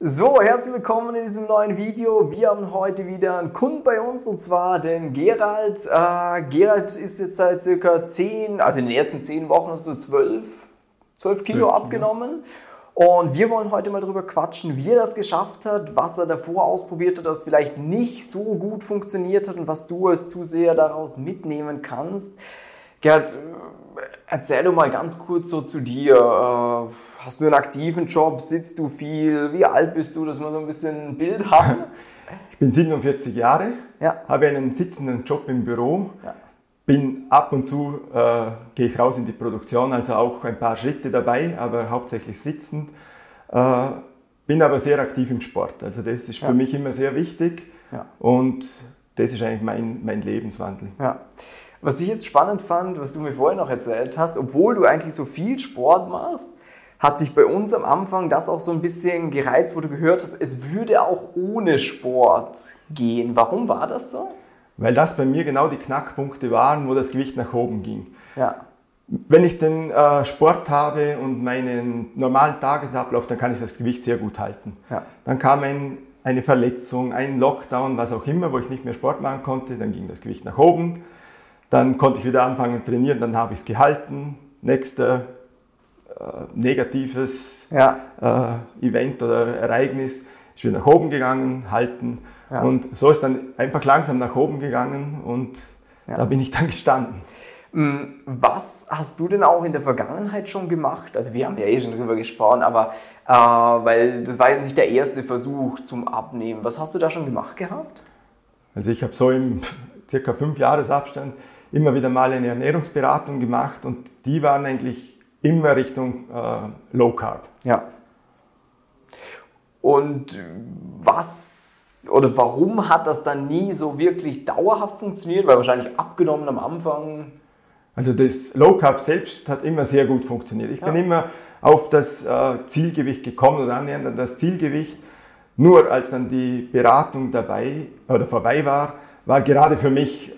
So, herzlich willkommen in diesem neuen Video. Wir haben heute wieder einen Kunden bei uns und zwar den Gerald. Äh, Gerald ist jetzt seit circa 10, also in den ersten 10 Wochen hast du 12, 12 Kilo abgenommen. Und wir wollen heute mal darüber quatschen, wie er das geschafft hat, was er davor ausprobiert hat, das vielleicht nicht so gut funktioniert hat und was du als Zuseher daraus mitnehmen kannst. Gerald, erzähl doch mal ganz kurz so zu dir. Äh, hast du einen aktiven Job? Sitzt du viel? Wie alt bist du, dass wir so ein bisschen ein Bild haben? Ich bin 47 Jahre, ja. habe einen sitzenden Job im Büro, ja. bin ab und zu, äh, gehe ich raus in die Produktion, also auch ein paar Schritte dabei, aber hauptsächlich sitzend. Äh, bin aber sehr aktiv im Sport, also das ist ja. für mich immer sehr wichtig und das ist eigentlich mein, mein Lebenswandel. Was ich jetzt spannend fand, was du mir vorhin noch erzählt hast, obwohl du eigentlich so viel Sport machst, hat dich bei uns am Anfang das auch so ein bisschen gereizt, wo du gehört hast, es würde auch ohne Sport gehen. Warum war das so? Weil das bei mir genau die Knackpunkte waren, wo das Gewicht nach oben ging. Ja. Wenn ich den äh, Sport habe und meinen normalen Tagesablauf, dann kann ich das Gewicht sehr gut halten. Ja. Dann kam ein, eine Verletzung, ein Lockdown, was auch immer, wo ich nicht mehr Sport machen konnte, dann ging das Gewicht nach oben. Dann konnte ich wieder anfangen zu trainieren, dann habe ich es gehalten. Nächster äh, negatives ja. äh, Event oder Ereignis ist wieder nach oben gegangen, halten. Ja. Und so ist dann einfach langsam nach oben gegangen und ja. da bin ich dann gestanden. Mm, was hast du denn auch in der Vergangenheit schon gemacht? Also wir haben ja eh schon drüber gesprochen, aber äh, weil das war ja nicht der erste Versuch zum Abnehmen. Was hast du da schon gemacht gehabt? Also ich habe so im circa fünf Jahresabstand immer wieder mal eine Ernährungsberatung gemacht und die waren eigentlich immer Richtung äh, Low Carb. Ja. Und was oder warum hat das dann nie so wirklich dauerhaft funktioniert? Weil wahrscheinlich abgenommen am Anfang. Also das Low Carb selbst hat immer sehr gut funktioniert. Ich ja. bin immer auf das äh, Zielgewicht gekommen oder annähernd an das Zielgewicht. Nur als dann die Beratung dabei oder vorbei war, war gerade für mich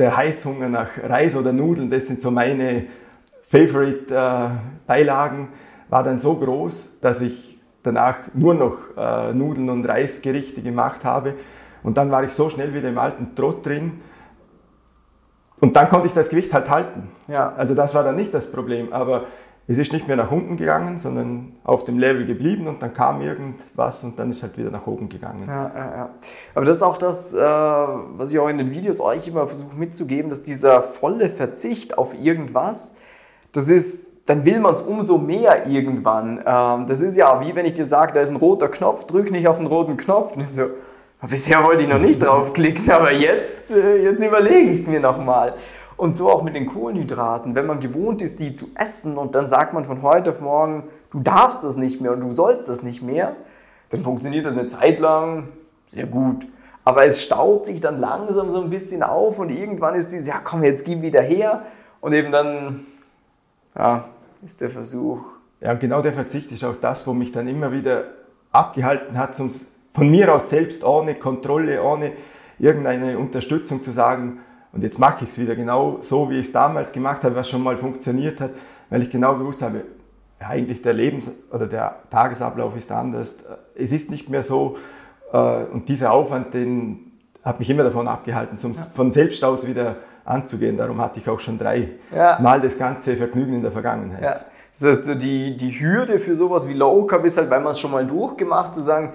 der Heißhunger nach Reis oder Nudeln, das sind so meine Favorite äh, Beilagen, war dann so groß, dass ich danach nur noch äh, Nudeln und Reisgerichte gemacht habe. Und dann war ich so schnell wieder im alten Trott drin. Und dann konnte ich das Gewicht halt halten. Ja. Also das war dann nicht das Problem. Aber es ist nicht mehr nach unten gegangen, sondern auf dem Level geblieben und dann kam irgendwas und dann ist halt wieder nach oben gegangen. Ja, ja, ja. Aber das ist auch das, äh, was ich auch in den Videos euch immer versuche mitzugeben, dass dieser volle Verzicht auf irgendwas, das ist, dann will man es umso mehr irgendwann. Ähm, das ist ja wie wenn ich dir sage, da ist ein roter Knopf, drück nicht auf den roten Knopf. Und ich so, bisher wollte ich noch nicht draufklicken, aber jetzt, äh, jetzt überlege ich es mir nochmal. Und so auch mit den Kohlenhydraten. Wenn man gewohnt ist, die zu essen und dann sagt man von heute auf morgen, du darfst das nicht mehr und du sollst das nicht mehr, dann funktioniert das eine Zeit lang sehr gut. Aber es staut sich dann langsam so ein bisschen auf und irgendwann ist dieses, ja komm, jetzt gib wieder her. Und eben dann, ja, ist der Versuch. Ja, genau der Verzicht ist auch das, wo mich dann immer wieder abgehalten hat, von mir aus selbst ohne Kontrolle, ohne irgendeine Unterstützung zu sagen, und jetzt mache ich es wieder genau so, wie ich es damals gemacht habe, was schon mal funktioniert hat, weil ich genau gewusst habe, eigentlich der Lebens- oder der Tagesablauf ist anders. Es ist nicht mehr so. Äh, und dieser Aufwand, den hat mich immer davon abgehalten, zum, ja. von selbst aus wieder anzugehen. Darum hatte ich auch schon drei ja. Mal das ganze Vergnügen in der Vergangenheit. Ja. Das heißt, so die, die Hürde für sowas wie Low Carb ist halt, weil man es schon mal durchgemacht, zu sagen,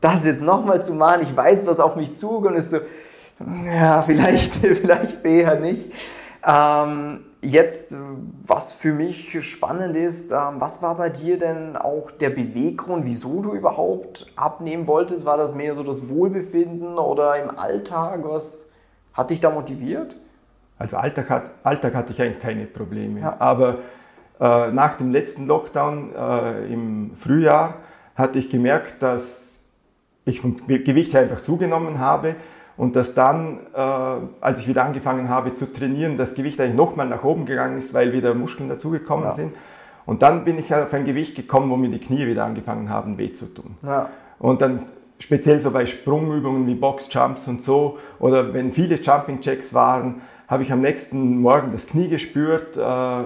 das jetzt nochmal zu machen, ich weiß, was auf mich zukommt, ist so, ja, vielleicht, vielleicht eher nicht. Ähm, jetzt, was für mich spannend ist, ähm, was war bei dir denn auch der Beweggrund, wieso du überhaupt abnehmen wolltest? War das mehr so das Wohlbefinden oder im Alltag? Was hat dich da motiviert? Also Alltag, hat, Alltag hatte ich eigentlich keine Probleme. Ja. Aber äh, nach dem letzten Lockdown äh, im Frühjahr hatte ich gemerkt, dass ich vom Gewicht her einfach zugenommen habe und dass dann, äh, als ich wieder angefangen habe zu trainieren, das Gewicht eigentlich nochmal nach oben gegangen ist, weil wieder Muskeln dazugekommen ja. sind. Und dann bin ich auf ein Gewicht gekommen, wo mir die Knie wieder angefangen haben, weh zu tun. Ja. Und dann speziell so bei Sprungübungen wie Boxjumps und so, oder wenn viele Jumping Jacks waren, habe ich am nächsten Morgen das Knie gespürt äh,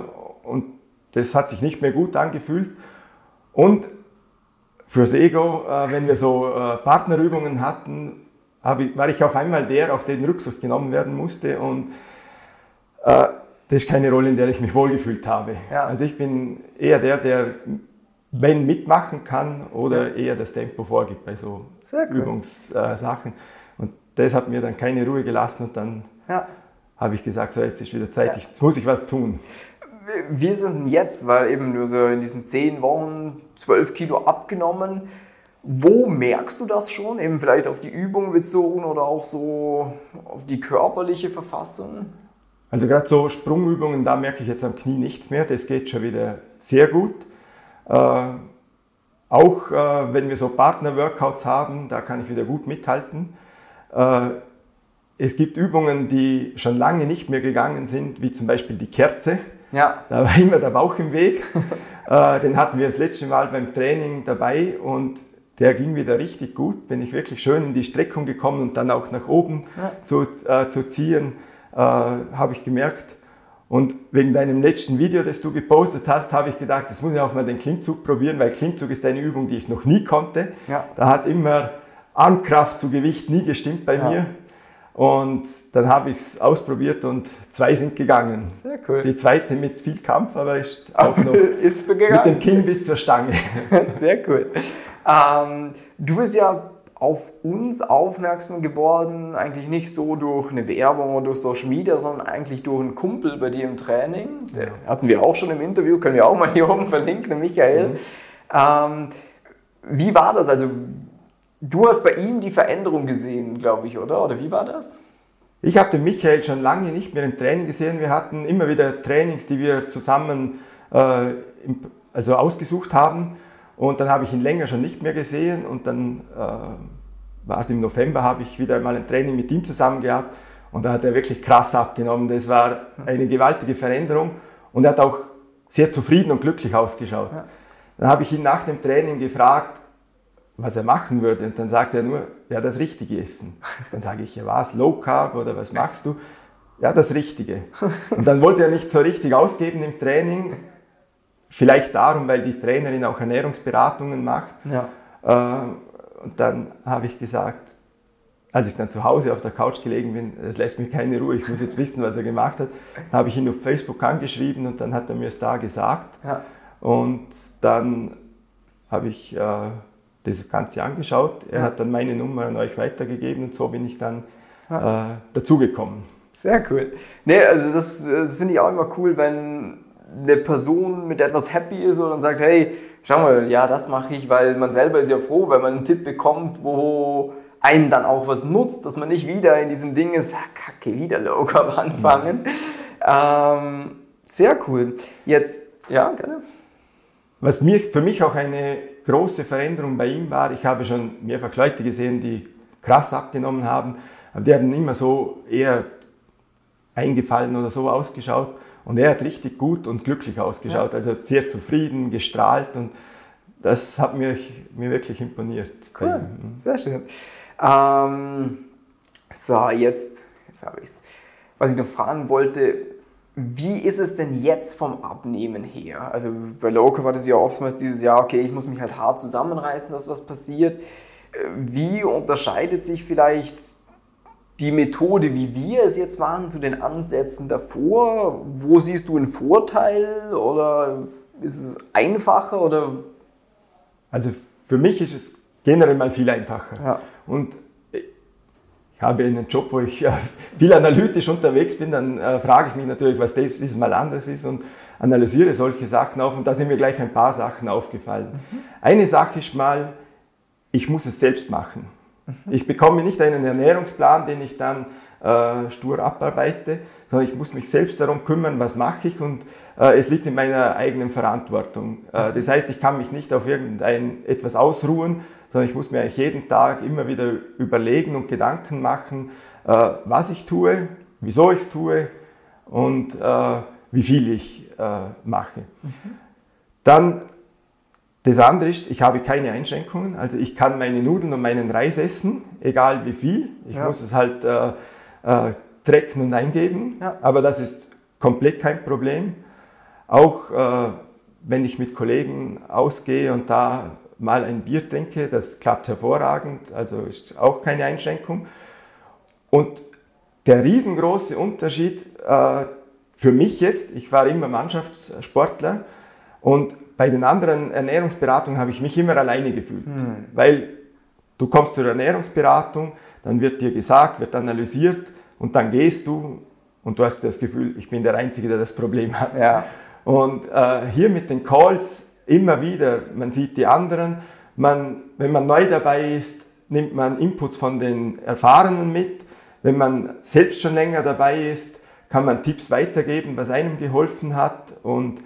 und das hat sich nicht mehr gut angefühlt. Und fürs Ego, äh, wenn wir so äh, Partnerübungen hatten, war ich auf einmal der, auf den Rücksicht genommen werden musste und äh, das ist keine Rolle, in der ich mich wohlgefühlt habe. Ja. Also ich bin eher der, der wenn mitmachen kann oder eher das Tempo vorgibt bei so. Übungssachen. und das hat mir dann keine Ruhe gelassen und dann ja. habe ich gesagt, so jetzt ist wieder Zeit, ja. jetzt muss ich was tun. Wie ist es denn jetzt? Weil eben du so in diesen zehn Wochen zwölf Kilo abgenommen. Wo merkst du das schon? Eben vielleicht auf die Übung bezogen oder auch so auf die körperliche Verfassung? Also gerade so Sprungübungen, da merke ich jetzt am Knie nichts mehr. Das geht schon wieder sehr gut. Äh, auch äh, wenn wir so Partner-Workouts haben, da kann ich wieder gut mithalten. Äh, es gibt Übungen, die schon lange nicht mehr gegangen sind, wie zum Beispiel die Kerze. Ja. Da war immer der Bauch im Weg. äh, den hatten wir das letzte Mal beim Training dabei und der ging wieder richtig gut. Bin ich wirklich schön in die Streckung gekommen und dann auch nach oben ja. zu, äh, zu ziehen, äh, habe ich gemerkt. Und wegen deinem letzten Video, das du gepostet hast, habe ich gedacht, das muss ich auch mal den Klimmzug probieren, weil Klimmzug ist eine Übung, die ich noch nie konnte. Ja. Da hat immer Armkraft zu Gewicht nie gestimmt bei ja. mir. Und dann habe ich es ausprobiert und zwei sind gegangen. Sehr cool. Die zweite mit viel Kampf, aber ist auch noch ist mit dem Kinn bis zur Stange. Sehr cool. Ähm, du bist ja auf uns aufmerksam geworden, eigentlich nicht so durch eine Werbung oder durch Social Media, sondern eigentlich durch einen Kumpel bei dir im Training. Den hatten wir auch schon im Interview, können wir auch mal hier oben verlinken, Michael. Mhm. Ähm, wie war das? Also Du hast bei ihm die Veränderung gesehen, glaube ich, oder? Oder wie war das? Ich habe den Michael schon lange nicht mehr im Training gesehen. Wir hatten immer wieder Trainings, die wir zusammen äh, also ausgesucht haben. Und dann habe ich ihn länger schon nicht mehr gesehen. Und dann äh, war es im November, habe ich wieder mal ein Training mit ihm zusammen gehabt. Und da hat er wirklich krass abgenommen. Das war eine gewaltige Veränderung. Und er hat auch sehr zufrieden und glücklich ausgeschaut. Ja. Dann habe ich ihn nach dem Training gefragt, was er machen würde. Und dann sagt er nur, ja, das Richtige essen. Dann sage ich, ja, was, Low Carb oder was machst du? Ja, das Richtige. Und dann wollte er nicht so richtig ausgeben im Training. Vielleicht darum, weil die Trainerin auch Ernährungsberatungen macht. Ja. Äh, und dann habe ich gesagt, als ich dann zu Hause auf der Couch gelegen bin, es lässt mich keine Ruhe, ich muss jetzt wissen, was er gemacht hat, habe ich ihn auf Facebook angeschrieben und dann hat er mir es da gesagt. Ja. Und dann habe ich äh, das Ganze angeschaut. Er ja. hat dann meine Nummer an euch weitergegeben und so bin ich dann ja. äh, dazugekommen. Sehr cool. Nee, also das, das finde ich auch immer cool, wenn eine Person mit etwas happy ist und sagt, hey, schau mal, ja, das mache ich, weil man selber ist ja froh, wenn man einen Tipp bekommt, wo einen dann auch was nutzt, dass man nicht wieder in diesem Ding ist, ah, kacke, wieder Low Carb anfangen. Mhm. Ähm, sehr cool. Jetzt, ja, gerne. Was mir, für mich auch eine große Veränderung bei ihm war, ich habe schon mehrfach Leute gesehen, die krass abgenommen haben, aber die haben immer so eher eingefallen oder so ausgeschaut. Und er hat richtig gut und glücklich ausgeschaut, ja. also sehr zufrieden, gestrahlt und das hat mir, mir wirklich imponiert. Cool, sehr schön. Ähm, so, jetzt, jetzt habe ich es. Was ich noch fragen wollte, wie ist es denn jetzt vom Abnehmen her? Also bei Local war das ja oftmals dieses Jahr, okay, ich muss mich halt hart zusammenreißen, dass was passiert. Wie unterscheidet sich vielleicht die Methode, wie wir es jetzt machen, zu den Ansätzen davor? Wo siehst du einen Vorteil oder ist es einfacher oder? Also für mich ist es generell mal viel einfacher. Ja. Und habe einen Job, wo ich äh, viel analytisch unterwegs bin, dann äh, frage ich mich natürlich, was das dieses Mal anders ist und analysiere solche Sachen auf und da sind mir gleich ein paar Sachen aufgefallen. Mhm. Eine Sache ist mal, ich muss es selbst machen. Mhm. Ich bekomme nicht einen Ernährungsplan, den ich dann äh, stur abarbeite, sondern ich muss mich selbst darum kümmern, was mache ich und äh, es liegt in meiner eigenen Verantwortung. Äh, das heißt, ich kann mich nicht auf irgendein etwas ausruhen, sondern ich muss mir eigentlich jeden Tag immer wieder überlegen und Gedanken machen, äh, was ich tue, wieso ich es tue und äh, wie viel ich äh, mache. Mhm. Dann das andere ist, ich habe keine Einschränkungen, also ich kann meine Nudeln und meinen Reis essen, egal wie viel. Ich ja. muss es halt äh, äh, trecken und eingeben, ja. aber das ist komplett kein Problem. Auch äh, wenn ich mit Kollegen ausgehe und da mal ein Bier trinke. Das klappt hervorragend, also ist auch keine Einschränkung. Und der riesengroße Unterschied äh, für mich jetzt, ich war immer Mannschaftssportler und bei den anderen Ernährungsberatungen habe ich mich immer alleine gefühlt, hm. weil du kommst zur Ernährungsberatung, dann wird dir gesagt, wird analysiert und dann gehst du und du hast das Gefühl, ich bin der Einzige, der das Problem hat. Ja. Und äh, hier mit den Calls immer wieder, man sieht die anderen, man, wenn man neu dabei ist, nimmt man Inputs von den Erfahrenen mit. Wenn man selbst schon länger dabei ist, kann man Tipps weitergeben, was einem geholfen hat. Und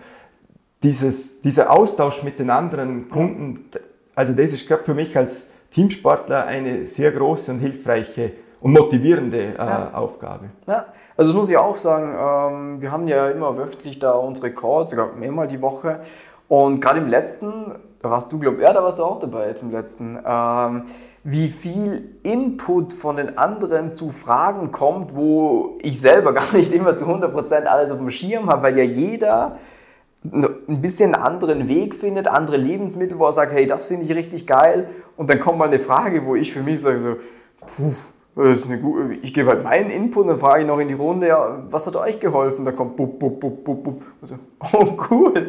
dieses, dieser Austausch mit den anderen Kunden, also das ist gerade für mich als Teamsportler eine sehr große und hilfreiche und motivierende äh, ja. Aufgabe. Ja, also das muss ich auch sagen, ähm, wir haben ja immer wöchentlich da unsere Calls, sogar mehrmal die Woche. Und gerade im letzten, da warst du, glaube ich, ja, da warst du auch dabei jetzt im letzten, ähm, wie viel Input von den anderen zu Fragen kommt, wo ich selber gar nicht immer zu 100% alles auf dem Schirm habe, weil ja jeder ein bisschen einen anderen Weg findet, andere Lebensmittel, wo er sagt, hey, das finde ich richtig geil. Und dann kommt mal eine Frage, wo ich für mich sage so, puh, gute, ich gebe halt meinen Input, dann frage ich noch in die Runde, ja, was hat euch geholfen? Da kommt bup, bup, bup, bup, bup. Also, oh, cool.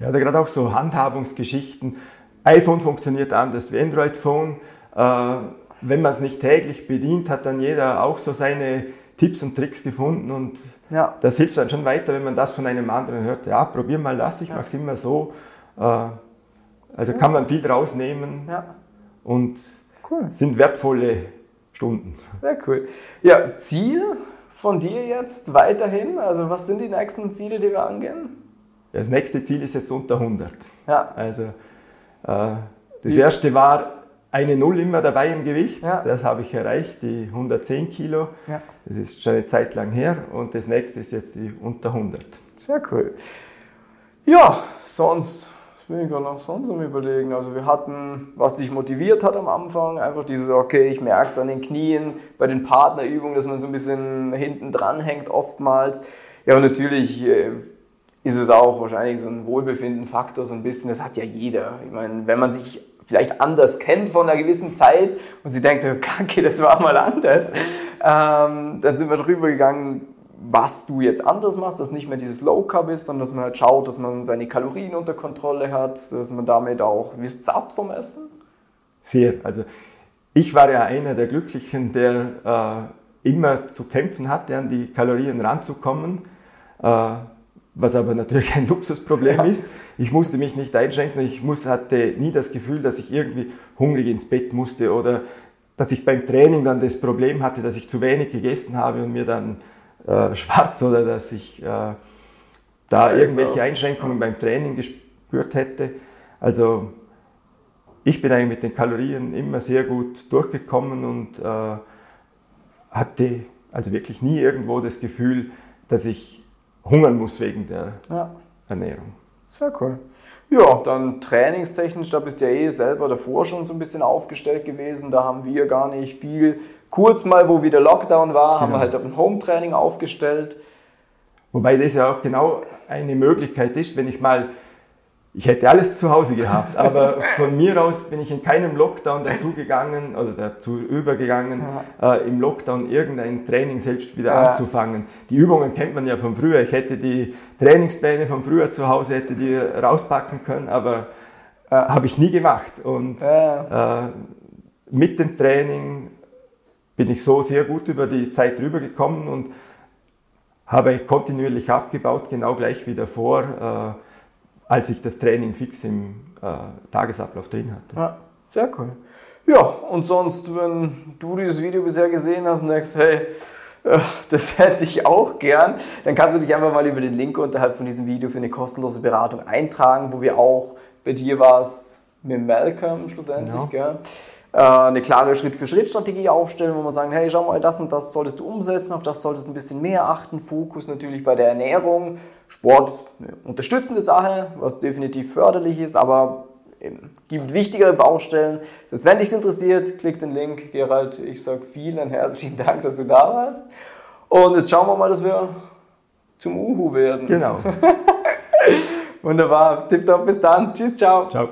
Ja, da gerade auch so Handhabungsgeschichten. iPhone funktioniert anders wie Android Phone. Äh, wenn man es nicht täglich bedient, hat dann jeder auch so seine Tipps und Tricks gefunden und ja. das hilft dann schon weiter, wenn man das von einem anderen hört. Ja, probier mal das, ich ja. mache es immer so. Äh, also kann man viel draus nehmen ja. und cool. sind wertvolle Stunden. Sehr cool. Ja, Ziel von dir jetzt weiterhin? Also was sind die nächsten Ziele, die wir angehen? Das nächste Ziel ist jetzt unter 100. Ja. Also äh, das erste war eine Null immer dabei im Gewicht. Ja. Das habe ich erreicht, die 110 Kilo. Ja. Das ist schon eine Zeit lang her. Und das nächste ist jetzt die unter 100. Sehr cool. Ja, sonst bin ich gerade noch sonst am überlegen. Also wir hatten, was dich motiviert hat am Anfang, einfach dieses, okay, ich merke es an den Knien, bei den Partnerübungen, dass man so ein bisschen hinten dran hängt oftmals. Ja, und natürlich äh, ist es auch wahrscheinlich so ein Wohlbefinden-Faktor, so ein bisschen, das hat ja jeder. Ich meine, wenn man sich vielleicht anders kennt von einer gewissen Zeit und sie denkt so, kacke, das war mal anders, ähm, dann sind wir drüber gegangen, was du jetzt anders machst, dass nicht mehr dieses Low Carb ist, sondern dass man halt schaut, dass man seine Kalorien unter Kontrolle hat, dass man damit auch, wirst satt vom Essen? Sehr. Also ich war ja einer der Glücklichen, der äh, immer zu kämpfen hatte, an die Kalorien ranzukommen, äh, was aber natürlich ein Luxusproblem ja. ist. Ich musste mich nicht einschränken, ich muss, hatte nie das Gefühl, dass ich irgendwie hungrig ins Bett musste oder dass ich beim Training dann das Problem hatte, dass ich zu wenig gegessen habe und mir dann äh, schwarz oder dass ich äh, da irgendwelche Einschränkungen beim Training gespürt hätte. Also ich bin eigentlich mit den Kalorien immer sehr gut durchgekommen und äh, hatte also wirklich nie irgendwo das Gefühl, dass ich hungern muss wegen der ja. Ernährung. Sehr cool. Ja, dann trainingstechnisch, da bist du ja eh selber davor schon so ein bisschen aufgestellt gewesen. Da haben wir gar nicht viel kurz mal, wo wieder Lockdown war, genau. haben wir genau. halt ein Home-Training aufgestellt. Wobei das ja auch genau eine Möglichkeit ist, wenn ich mal, ich hätte alles zu Hause gehabt, aber von mir aus bin ich in keinem Lockdown dazugegangen oder dazu übergegangen, ja. äh, im Lockdown irgendein Training selbst wieder ja. anzufangen. Die Übungen kennt man ja von früher. Ich hätte die Trainingspläne von früher zu Hause, hätte die rauspacken können, aber äh, habe ich nie gemacht. Und äh, mit dem Training bin ich so sehr gut über die Zeit rübergekommen und habe kontinuierlich abgebaut, genau gleich wie davor, äh, als ich das Training fix im äh, Tagesablauf drin hatte. Ja, sehr cool. Ja, und sonst, wenn du dieses Video bisher gesehen hast und denkst, hey, äh, das hätte ich auch gern, dann kannst du dich einfach mal über den Link unterhalb von diesem Video für eine kostenlose Beratung eintragen, wo wir auch, bei dir war es mit Malcolm schlussendlich, ja. Äh, eine klare Schritt-für-Schritt-Strategie aufstellen, wo man sagen, hey, schau mal, das und das solltest du umsetzen, auf das solltest du ein bisschen mehr achten. Fokus natürlich bei der Ernährung. Sport ist eine unterstützende Sache, was definitiv förderlich ist, aber eben, gibt wichtigere Baustellen. Das heißt, wenn dich interessiert, klick den Link. Gerald, ich sage vielen herzlichen Dank, dass du da warst. Und jetzt schauen wir mal, dass wir zum Uhu werden. Genau. Wunderbar. Tipptopp, bis dann. Tschüss, ciao. Ciao.